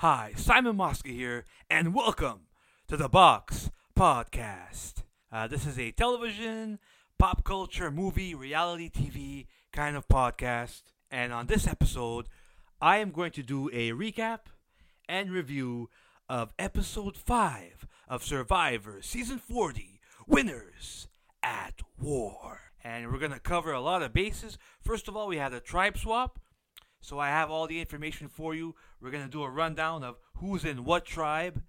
Hi, Simon Mosca here, and welcome to the Box Podcast. Uh, this is a television, pop culture, movie, reality TV kind of podcast. And on this episode, I am going to do a recap and review of episode 5 of Survivor Season 40 Winners at War. And we're going to cover a lot of bases. First of all, we had a tribe swap. So I have all the information for you. We're going to do a rundown of who's in what tribe.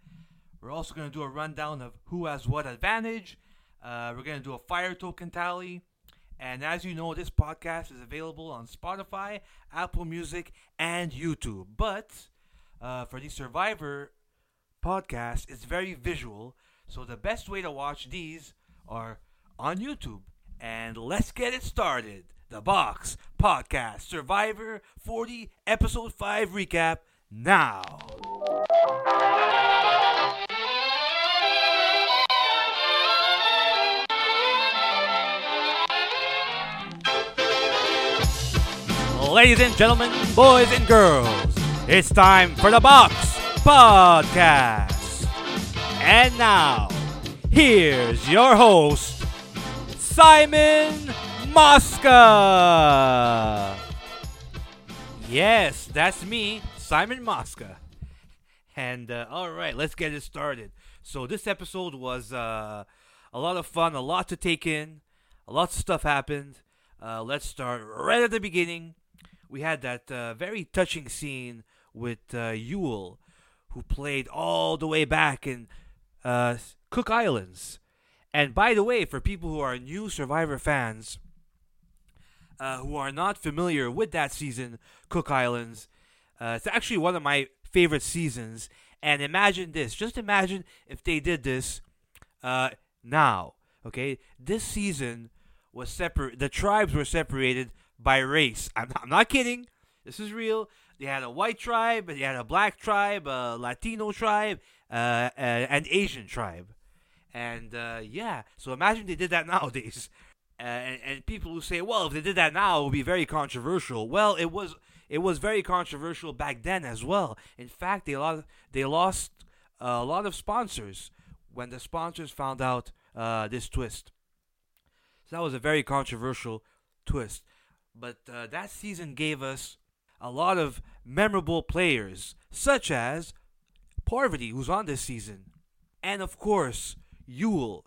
We're also going to do a rundown of who has what advantage. Uh, we're going to do a fire token tally. And as you know, this podcast is available on Spotify, Apple Music, and YouTube. But uh, for the Survivor podcast, it's very visual. So the best way to watch these are on YouTube. And let's get it started. The Box Podcast Survivor 40 Episode 5 recap now. Ladies and gentlemen, boys and girls, it's time for the Box Podcast. And now, here's your host, Simon Mosca. Yes, that's me, Simon Mosca. And uh, all right, let's get it started. So this episode was uh, a lot of fun, a lot to take in, a lot of stuff happened. Uh, let's start right at the beginning. We had that uh, very touching scene with uh, Yul, who played all the way back in uh, Cook Islands. And by the way, for people who are new Survivor fans, uh, who are not familiar with that season, Cook Islands, uh, it's actually one of my favorite seasons. And imagine this. Just imagine if they did this uh, now. Okay, this season was separate. The tribes were separated by race. I'm not, I'm not kidding. This is real. They had a white tribe, they had a black tribe, a Latino tribe, uh, an Asian tribe, and uh, yeah. So imagine they did that nowadays. Uh, and, and people who say, well, if they did that now, it would be very controversial. Well, it was it was very controversial back then as well. In fact, they lost they lost a lot of sponsors when the sponsors found out uh, this twist. So that was a very controversial twist. But uh, that season gave us a lot of memorable players, such as Parvati, who's on this season, and of course Yul,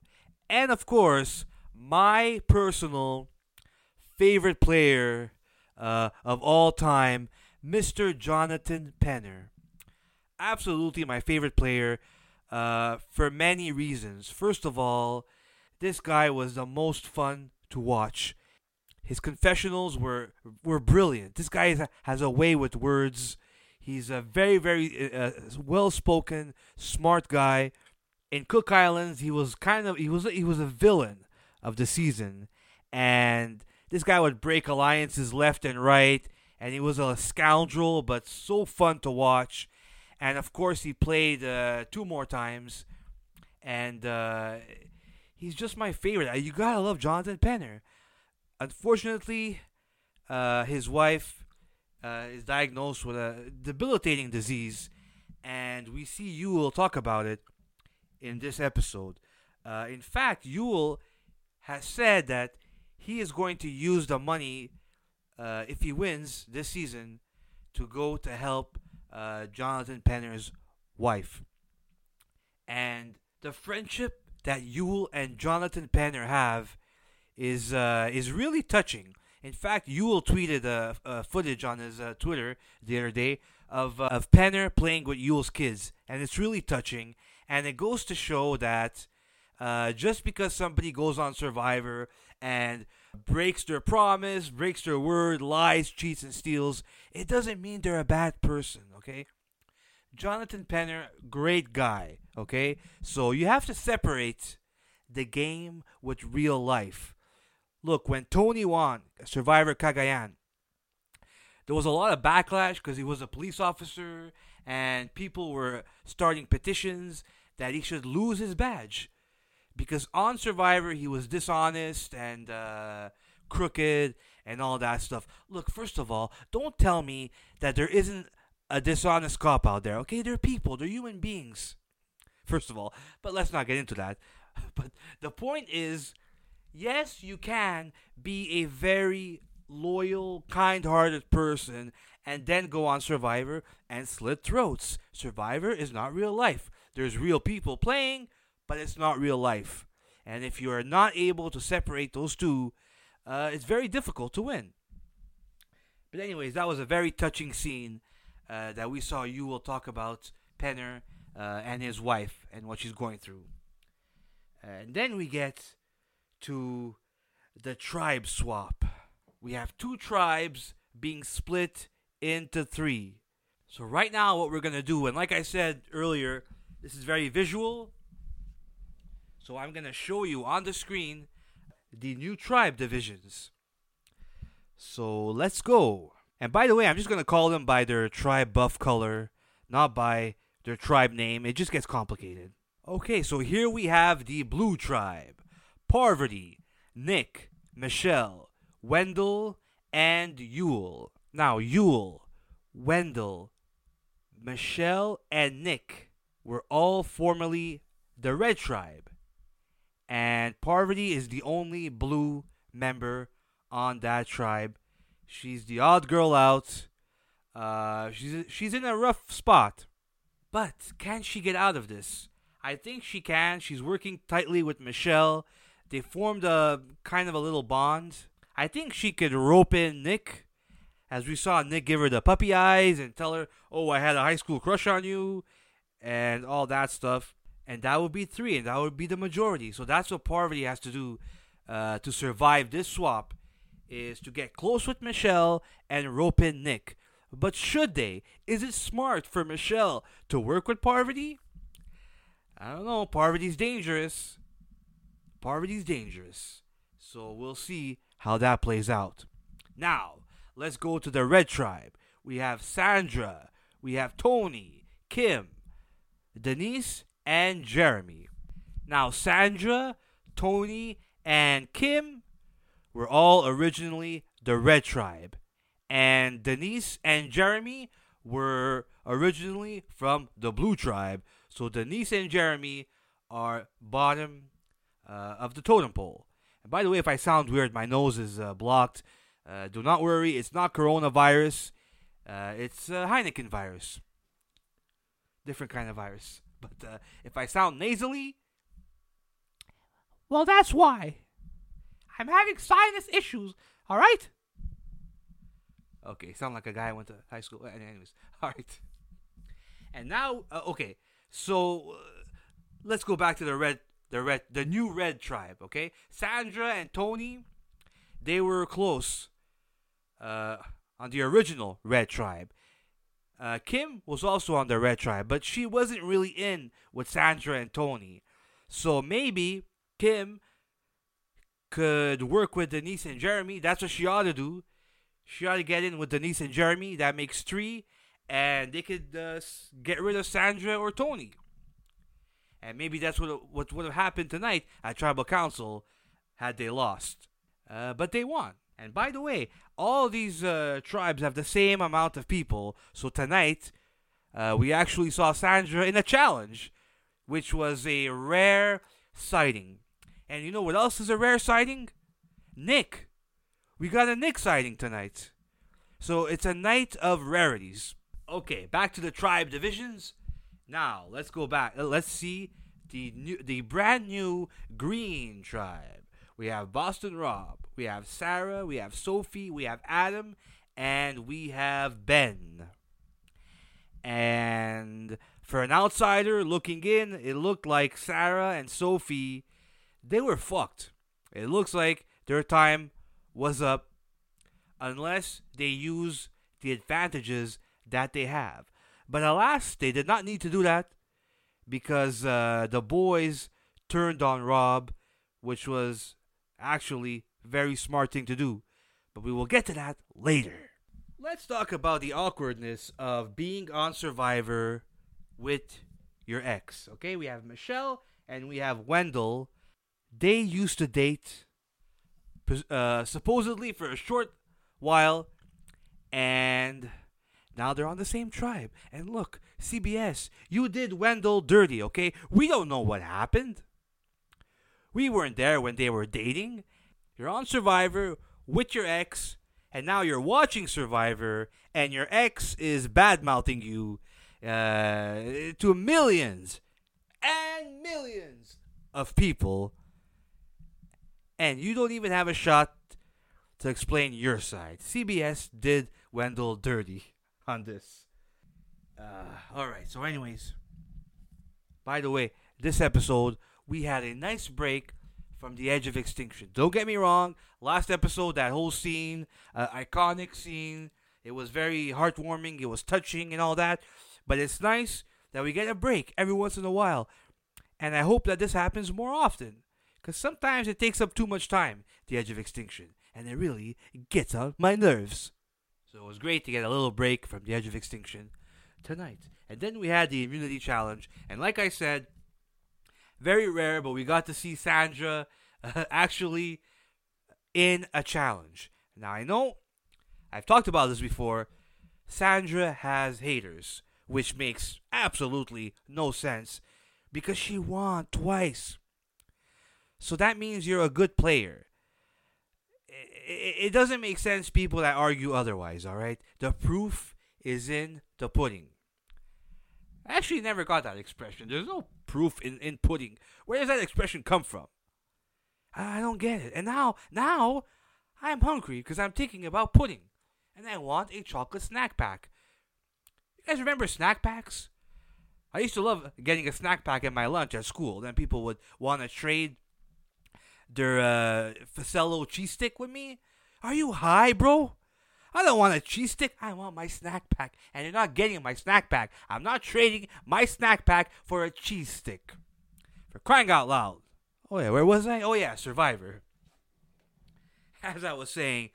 and of course my personal favorite player uh, of all time, Mr. Jonathan Penner. Absolutely my favorite player uh, for many reasons. First of all, this guy was the most fun to watch. His confessionals were were brilliant. This guy has a way with words. He's a very very uh, well spoken, smart guy. In Cook Islands, he was kind of he was he was a villain of the season, and this guy would break alliances left and right, and he was a scoundrel, but so fun to watch. And of course, he played uh, two more times, and uh, he's just my favorite. You gotta love Jonathan Penner. Unfortunately, uh, his wife uh, is diagnosed with a debilitating disease, and we see Yul talk about it in this episode. Uh, in fact, Yul has said that he is going to use the money uh, if he wins this season to go to help uh, Jonathan Penner's wife. And the friendship that Yul and Jonathan Penner have is uh, is really touching. In fact, Yul tweeted a, footage on his uh, Twitter the other day of uh, of Penner playing with Yul's kids, and it's really touching. And it goes to show that uh, just because somebody goes on Survivor and breaks their promise, breaks their word, lies, cheats, and steals, it doesn't mean they're a bad person, okay? Jonathan Penner, great guy, okay? So you have to separate the game with real life. Look, when Tony won Survivor Cagayan, there was a lot of backlash because he was a police officer and people were starting petitions that he should lose his badge because on Survivor he was dishonest and uh, crooked and all that stuff. Look, first of all, don't tell me that there isn't a dishonest cop out there. Okay, they're people, they're human beings. First of all, but let's not get into that. But the point is, yes, you can be a very loyal, kind-hearted person and then go on Survivor and slit throats. Survivor is not real life. There's real people playing, but it's not real life. And if you are not able to separate those two, uh, it's very difficult to win. But anyways, that was a very touching scene uh, that we saw. You will talk about Penner uh, and his wife and what she's going through. And then we get to the tribe swap. We have two tribes being split into three. So right now, what we're gonna do, and like I said earlier, this is very visual. So I'm gonna show you on the screen the new tribe divisions. So let's go. And by the way, I'm just gonna call them by their tribe buff color, not by their tribe name. It just gets complicated. Okay, so here we have the blue tribe Parvati, Nick, Michelle, Wendell, and Yul. Now, Yul, Wendell, Michelle, and Nick were all formerly the Red Tribe. And Parvati is the only blue member on that tribe. She's the odd girl out. Uh, she's she's in a rough spot, but can she get out of this? I think she can. She's working tightly with Michelle. They formed a kind of a little bond. I think she could rope in Nick, as we saw Nick give her the puppy eyes and tell her, "Oh, I had a high school crush on you," and all that stuff. And that would be three, and that would be the majority. So that's what Parvati has to do uh, to survive this swap, is to get close with Michelle and rope in Nick. But should they? Is it smart for Michelle to work with Parvati? I don't know. Parvati's dangerous. Parvati's dangerous. So we'll see how that plays out. Now, let's go to the red tribe. We have Sandra, we have Tony, Kim, Denise, and Jeremy. Now, Sandra, Tony, and Kim were all originally the red tribe, and Denise and Jeremy were originally from the blue tribe. So Denise and Jeremy are bottom uh, of the totem pole. And by the way, if I sound weird, my nose is uh, blocked. Uh, do not worry, it's not coronavirus. Uh, it's Heineken virus. Different kind of virus. But uh, if I sound nasally, well, that's why. I'm having sinus issues, alright? Okay, sound like a guy I went to high school. Anyways, alright. And now, uh, okay, so uh, let's go back to the red, the red, the new red tribe. Okay, Sandra and Tony, they were close uh, on the original red tribe. Uh, Kim was also on the red tribe, but she wasn't really in with Sandra and Tony. So maybe Kim could work with Denise and Jeremy. That's what she ought to do. She ought to get in with Denise and Jeremy. That makes three and they could uh, get rid of Sandra or Tony. And maybe that's what what would have happened tonight at Tribal Council had they lost. Uh, but they won. And by the way, all these uh, tribes have the same amount of people. So tonight, uh, we actually saw Sandra in a challenge, which was a rare sighting. And you know what else is a rare sighting? Nick. We got a Nick sighting tonight. So it's a night of rarities. Okay, back to the tribe divisions. Now let's go back. Let's see the new, the brand new green tribe. We have Boston Rob. We have Sarah. We have Sophie. We have Adam, and we have Ben. And for an outsider looking in, it looked like Sarah and Sophie, they were fucked. It looks like their time was up unless they use the advantages that they have. But alas, they did not need to do that because uh, the boys turned on Rob, which was actually very smart thing to do. But we will get to that later. Let's talk about the awkwardness of being on Survivor with your ex. Okay, we have Michelle and we have Wendell. They used to date uh, supposedly for a short while, and Now they're on the same tribe. And look, CBS, you did Wendell dirty, okay? We don't know what happened. We weren't there when they were dating. You're on Survivor with your ex, and now you're watching Survivor, and your ex is bad mouthing you uh, to millions and millions of people, and you don't even have a shot to explain your side. CBS did Wendell dirty on this. Uh, all right. So, anyways, by the way, this episode we had a nice break from the edge of extinction. Don't get me wrong. Last episode, that whole scene, uh, iconic scene, it was very heartwarming. It was touching and all that. But it's nice that we get a break every once in a while. And I hope that this happens more often. Because sometimes it takes up too much time, the edge of extinction. And it really gets on my nerves. So it was great to get a little break from the edge of extinction tonight. And then we had the immunity challenge. And like I said, very rare, but we got to see Sandra uh, actually in a challenge. Now I know I've talked about this before. Sandra has haters, which makes absolutely no sense because she won twice. So that means you're a good player. It doesn't make sense, people that argue otherwise, alright? The proof is in the pudding. I actually never got that expression. There's no proof in, in pudding. Where does that expression come from? I don't get it. And now, now, I'm hungry because I'm thinking about pudding. And I want a chocolate snack pack. You guys remember snack packs? I used to love getting a snack pack at my lunch at school. Then people would want to trade their uh, Fusillo cheese stick with me. Are you high, bro? I don't want a cheese stick. I want my snack pack. And you're not getting my snack pack. I'm not trading my snack pack for a cheese stick. For crying out loud. Oh, yeah, where was I? Oh, yeah, Survivor. As I was saying,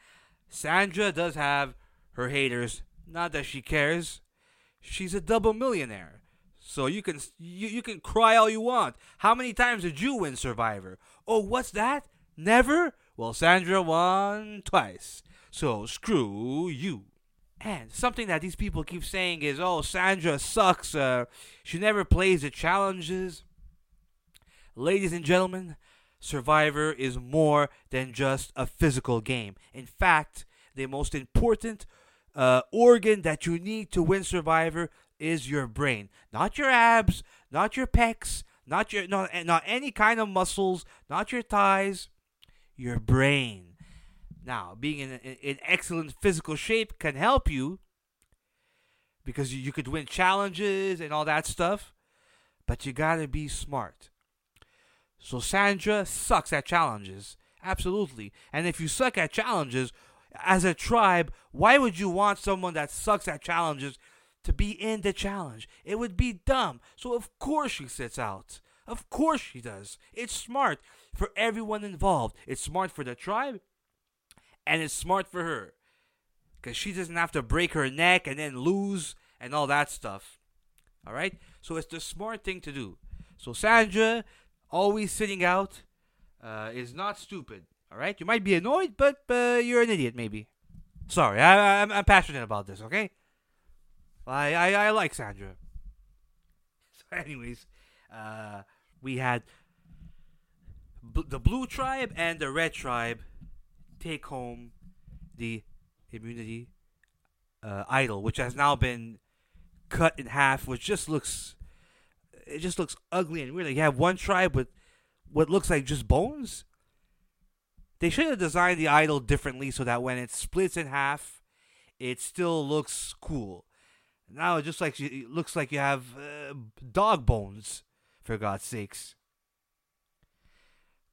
Sandra does have her haters. Not that she cares. She's a double millionaire. So you can you, you can cry all you want. How many times did you win Survivor? Oh, what's that? Never? Well, Sandra won twice. So screw you. And something that these people keep saying is, oh, Sandra sucks. Uh, she never plays the challenges. Ladies and gentlemen, Survivor is more than just a physical game. In fact, the most important uh, organ that you need to win Survivor is your brain, not your abs, not your pecs, not your not, not any kind of muscles, not your thighs, your brain. Now, being in, in, excellent physical shape can help you because you, you could win challenges and all that stuff, but you gotta be smart. So Sandra sucks at challenges, absolutely. And if you suck at challenges, as a tribe, why would you want someone that sucks at challenges to be in the challenge. It would be dumb. So, of course, she sits out. Of course, she does. It's smart for everyone involved. It's smart for the tribe, and it's smart for her. Because she doesn't have to break her neck and then lose and all that stuff. All right? So, it's the smart thing to do. So, Sandra, always sitting out, uh, is not stupid. All right? You might be annoyed, but uh, you're an idiot, maybe. Sorry, I, I'm, I'm passionate about this, okay? I, I, I like Sandra. So, anyways, uh, we had b- the blue tribe and the red tribe take home the immunity uh, idol, which has now been cut in half, which just looks it just looks ugly and weird. Like you have one tribe with what looks like just bones. They should have designed the idol differently so that when it splits in half, it still looks cool. Now it just like it looks like you have uh, dog bones, for God's sakes.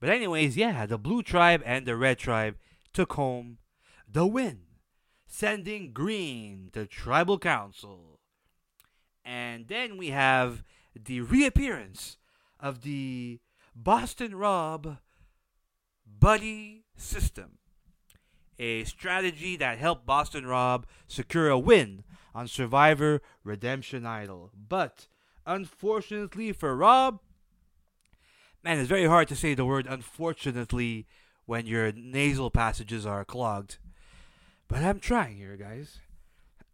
But anyways, yeah, the blue tribe and the red tribe took home the win, sending green to tribal council. And then we have the reappearance of the Boston Rob buddy system, a strategy that helped Boston Rob secure a win on Survivor Redemption Island. But unfortunately for Rob, man, it's very hard to say the word unfortunately when your nasal passages are clogged. But I'm trying here, guys.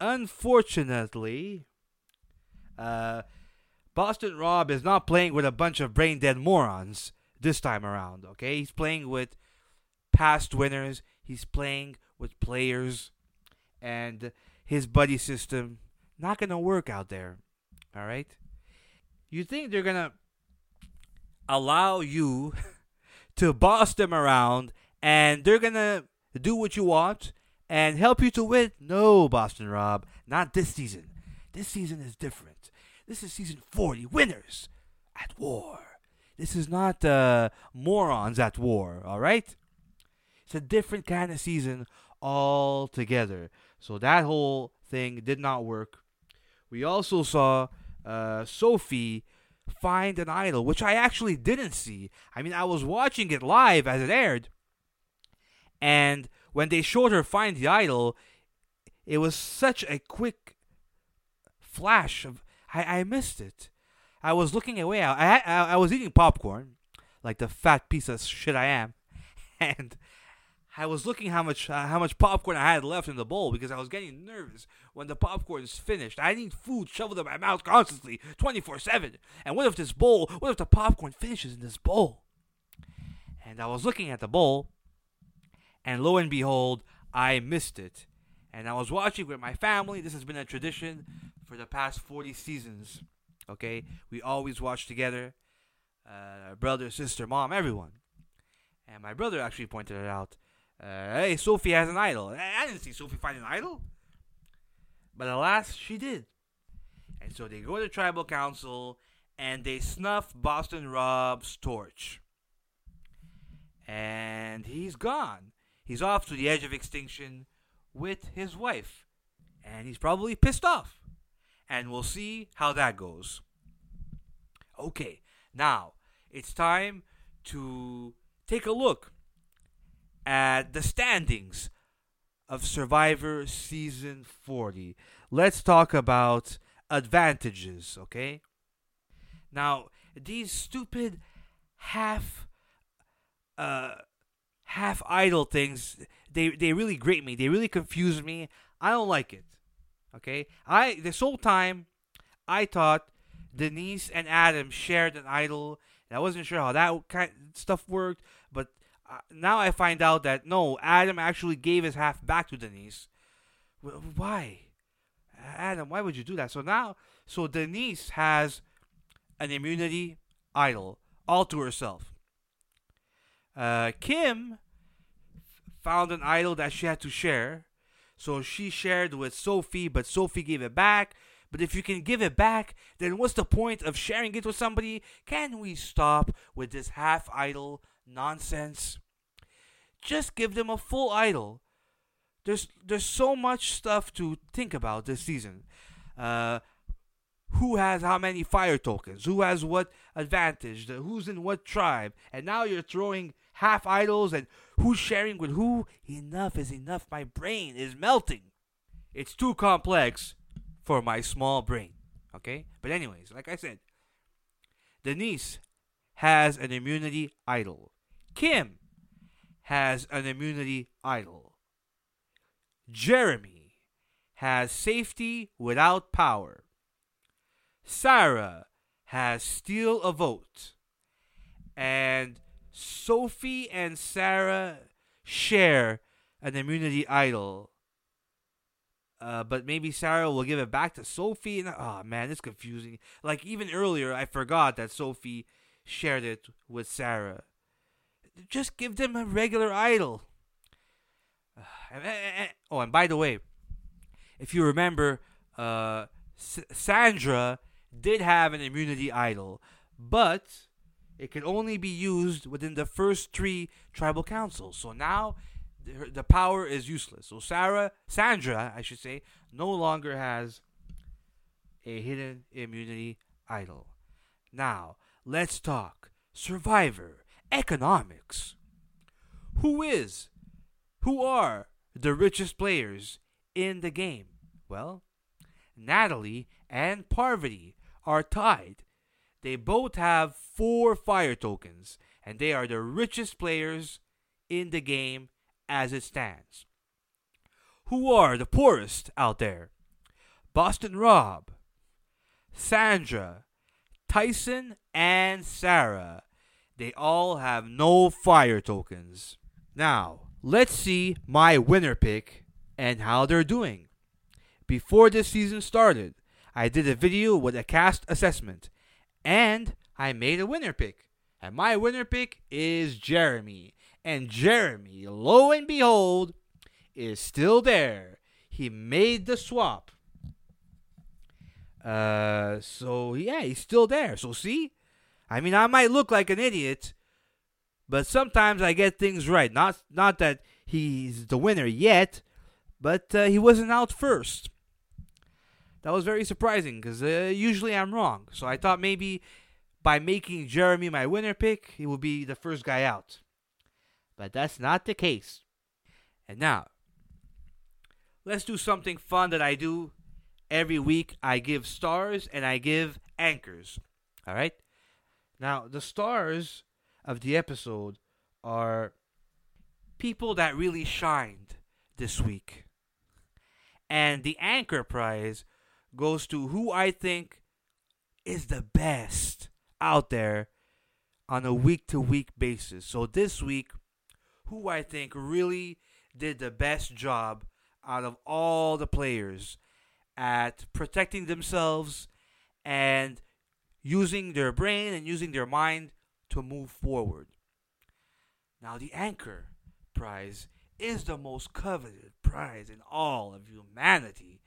unfortunately, uh, Boston Rob is not playing with a bunch of brain dead morons this time around. Okay, he's playing with past winners. He's playing with players, and his buddy system not gonna work out there. All right, you think they're gonna allow you to boss them around, and they're gonna do what you want and help you to win? No, Boston Rob, not this season. This season is different. This is season 40. Winners at war. This is not uh, morons at war, all right? It's a different kind of season altogether. So that whole thing did not work. We also saw uh, Sophie find an idol, which I actually didn't see. I mean, I was watching it live as it aired. And when they showed her find the idol, it was such a quick flash of I, I missed it. I was looking away. I, I, I was eating popcorn, like the fat piece of shit I am, and I was looking how much uh, how much popcorn I had left in the bowl because I was getting nervous when the popcorn is finished. I need food shoveled in my mouth constantly, twenty four seven. And what if this bowl? What if the popcorn finishes in this bowl? And I was looking at the bowl, and lo and behold, I missed it. And I was watching with my family. This has been a tradition for the past 40 seasons. Okay? We always watch together. Uh, brother, sister, mom, everyone. And my brother actually pointed it out. Uh, hey, Sophie has an idol. I didn't see Sophie find an idol. But alas, she did. And so they go to tribal council and they snuff Boston Rob's torch. And he's gone. He's off to the edge of extinction with his wife. And he's probably pissed off and we'll see how that goes. Okay, now it's time to take a look at the standings of Survivor Season 40. Let's talk about advantages, okay? Now, these stupid half uh half idol things, they they really grate me. They really confuse me. I don't like it. Okay, I this whole time I thought Denise and Adam shared an idol, and I wasn't sure how that kind of stuff worked. But uh, now I find out that no, Adam actually gave his half back to Denise. Why, Adam? Why would you do that? So now, so Denise has an immunity idol all to herself. Uh, Kim found an idol that she had to share so she shared with Sophie, but Sophie gave it back. But if you can give it back, then what's the point of sharing it with somebody? Can we stop with this half idol nonsense? Just give them a full idol. There's there's so much stuff to think about this season. Uh, who has how many fire tokens? Who has what advantage? Who's in what tribe? And now you're throwing half idols and who's sharing with who. Enough is enough. My brain is melting. It's too complex for my small brain. Okay? But, anyways, like I said, Denise has an immunity idol. Kim has an immunity idol. Jeremy has safety without power. Sarah has steal a vote. And Sophie and Sarah share an immunity idol. Uh, but maybe Sarah will give it back to Sophie. And oh man, it's confusing. Like even earlier, I forgot that Sophie shared it with Sarah. Just give them a regular idol. oh, and by the way, if you remember, uh, S- Sandra did have an immunity idol, but it can only be used within the first three tribal councils. So now the, the power is useless. So Sarah, Sandra, I should say, no longer has a hidden immunity idol. Now, let's talk survivor economics. Who is, who are the richest players in the game? Well, Natalie and Parvati are tied they both have four fire tokens, and they are the richest players in the game as it stands. Who are the poorest out there? Boston Rob, Sandra, Tyson, and Sarah. They all have no fire tokens. Now, let's see my winner pick and how they're doing. Before this season started, I did a video with a cast assessment and I made a winner pick. And my winner pick is Jeremy. And Jeremy, lo and behold, is still there. He made the swap. Uh, so yeah, he's still there. So see, I mean, I might look like an idiot, but sometimes I get things right. Not not that he's the winner yet, but uh, he wasn't out first. That was very surprising because uh, usually I'm wrong. So I thought maybe by making Jeremy my winner pick, he will be the first guy out. But that's not the case. And now, let's do something fun that I do every week. I give stars and I give anchors. All right? Now, the stars of the episode are people that really shined this week. And the anchor prize goes to who I think is the best out there on a week to week basis. So this week, who I think really did the best job out of all the players at protecting themselves and using their brain and using their mind to move forward. Now, the Anchor Prize is the most coveted prize in all of humanity.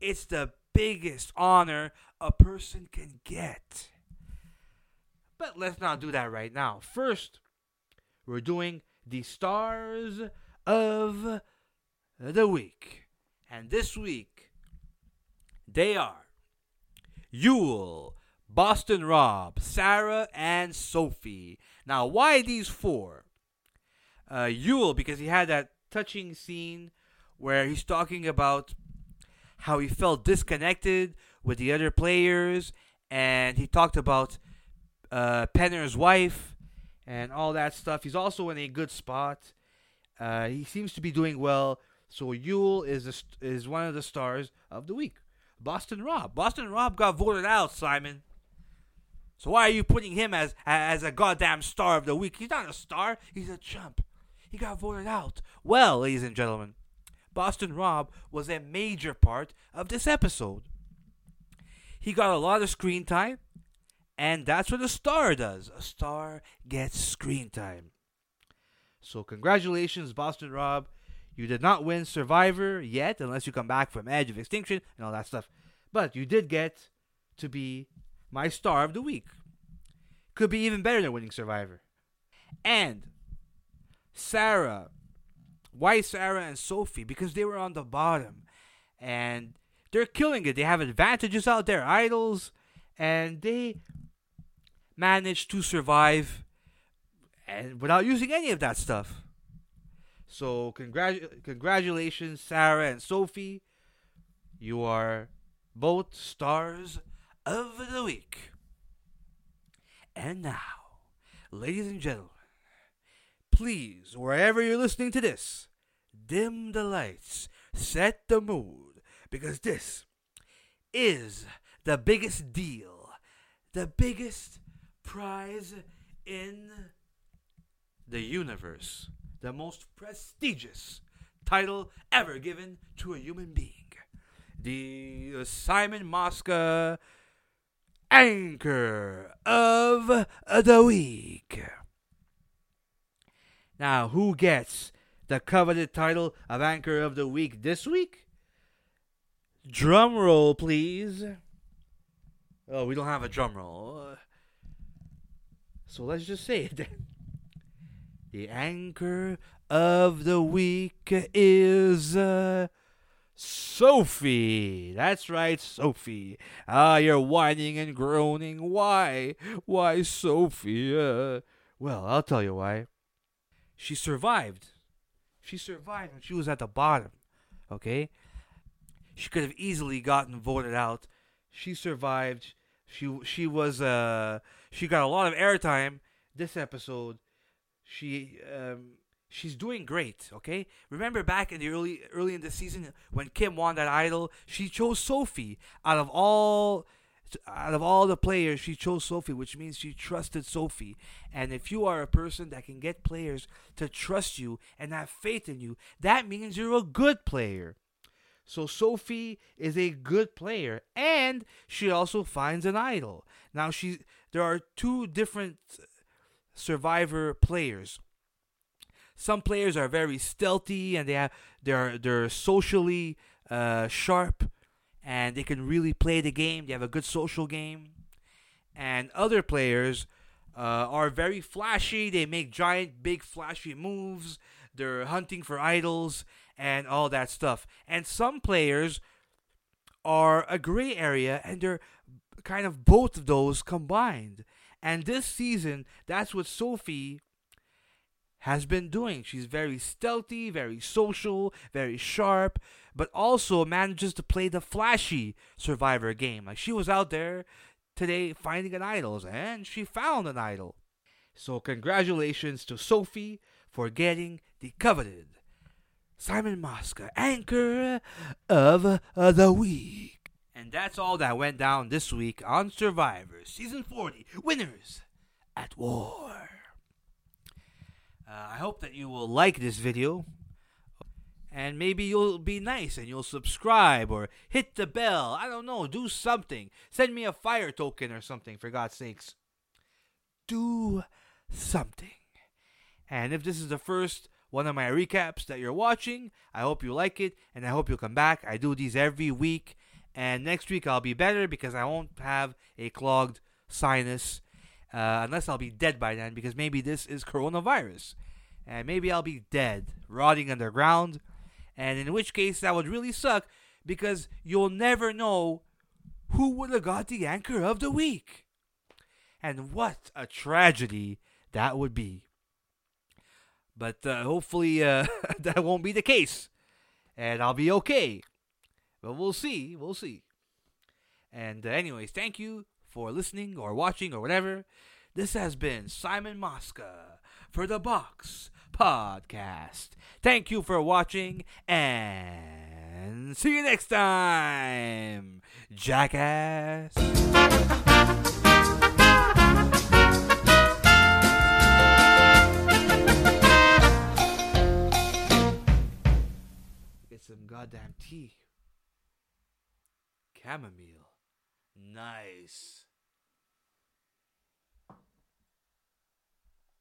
It's the biggest honor a person can get. But let's not do that right now. First, we're doing the stars of the week. And this week, they are Yul, Boston Rob, Sarah, and Sophie. Now, why these four? Uh, Yul, because he had that touching scene where he's talking about how he felt disconnected with the other players, and he talked about uh, Penner's wife and all that stuff. He's also in a good spot. Uh, he seems to be doing well. So Yul is a, is one of the stars of the week. Boston Rob. Boston Rob got voted out, Simon. So why are you putting him as as a goddamn star of the week? He's not a star. He's a chump. He got voted out. Well, ladies and gentlemen, Boston Rob was a major part of this episode. He got a lot of screen time, and that's what a star does. A star gets screen time. So congratulations, Boston Rob. You did not win Survivor yet, unless you come back from Edge of Extinction and all that stuff. But you did get to be my star of the week. Could be even better than winning Survivor. And Sarah, why Sarah and Sophie? Because they were on the bottom. And they're killing it. They have advantages out there, idols, and they managed to survive and without using any of that stuff. So congratu- congratulations, Sarah and Sophie. You are both stars of the week. And now, ladies and gentlemen, please, wherever you're listening to this, dim the lights, set the mood, because this is the biggest deal, the biggest prize in the universe, the most prestigious title ever given to a human being. The Simon Mosca Anchor of the Week. Now, who gets the coveted title of Anchor of the Week this week? Drum roll, please. Oh, we don't have a drum roll. So let's just say it. The anchor of the week is uh, Sophie. That's right, Sophie. Ah, you're whining and groaning. Why? Why, Sophie? Uh, well, I'll tell you why. She survived. She survived when she was at the bottom. Okay? She could have easily gotten voted out. She survived. She she was uh she got a lot of airtime this episode. She um she's doing great. Okay, remember back in the early early in the season when Kim won that idol, she chose Sophie out of all out of all the players, she chose Sophie, which means she trusted Sophie. And if you are a person that can get players to trust you and have faith in you, that means you're a good player. So Sophie is a good player, and she also finds an idol. Now she, there are two different survivor players. Some players are very stealthy and they have they're they're socially uh, sharp and they can really play the game. They have a good social game. And other players uh, are very flashy. They make giant, big, flashy moves. They're hunting for idols and all that stuff. And some players are a gray area and they're kind of both of those combined. And this season, that's what Sophie has been doing. She's very stealthy, very social, very sharp, but also manages to play the flashy survivor game. Like she was out there today finding an idol, and she found an idol. So congratulations to Sophie for getting the coveted Simon Mosca Anchor of the Week. And that's all that went down this week on Survivor Season 40 Winners at War. Uh, I hope that you will like this video. And maybe you'll be nice and you'll subscribe or hit the bell. I don't know. Do something. Send me a fire token or something, for God's sakes. Do something. And if this is the first one of my recaps that you're watching, I hope you like it and I hope you'll come back. I do these every week. And next week I'll be better because I won't have a clogged sinus uh, unless I'll be dead by then, because maybe this is coronavirus. And maybe I'll be dead, rotting underground. And in which case, that would really suck, because you'll never know who would have got the anchor of the week. And what a tragedy that would be. But uh, hopefully, uh, that won't be the case. And I'll be okay. But we'll see. We'll see. And, uh, anyways, thank you for listening or watching or whatever. This has been Simon Mosca for the Box Podcast. Thank you for watching and see you next time, jackass. Get some goddamn tea. Chamomile. Nice.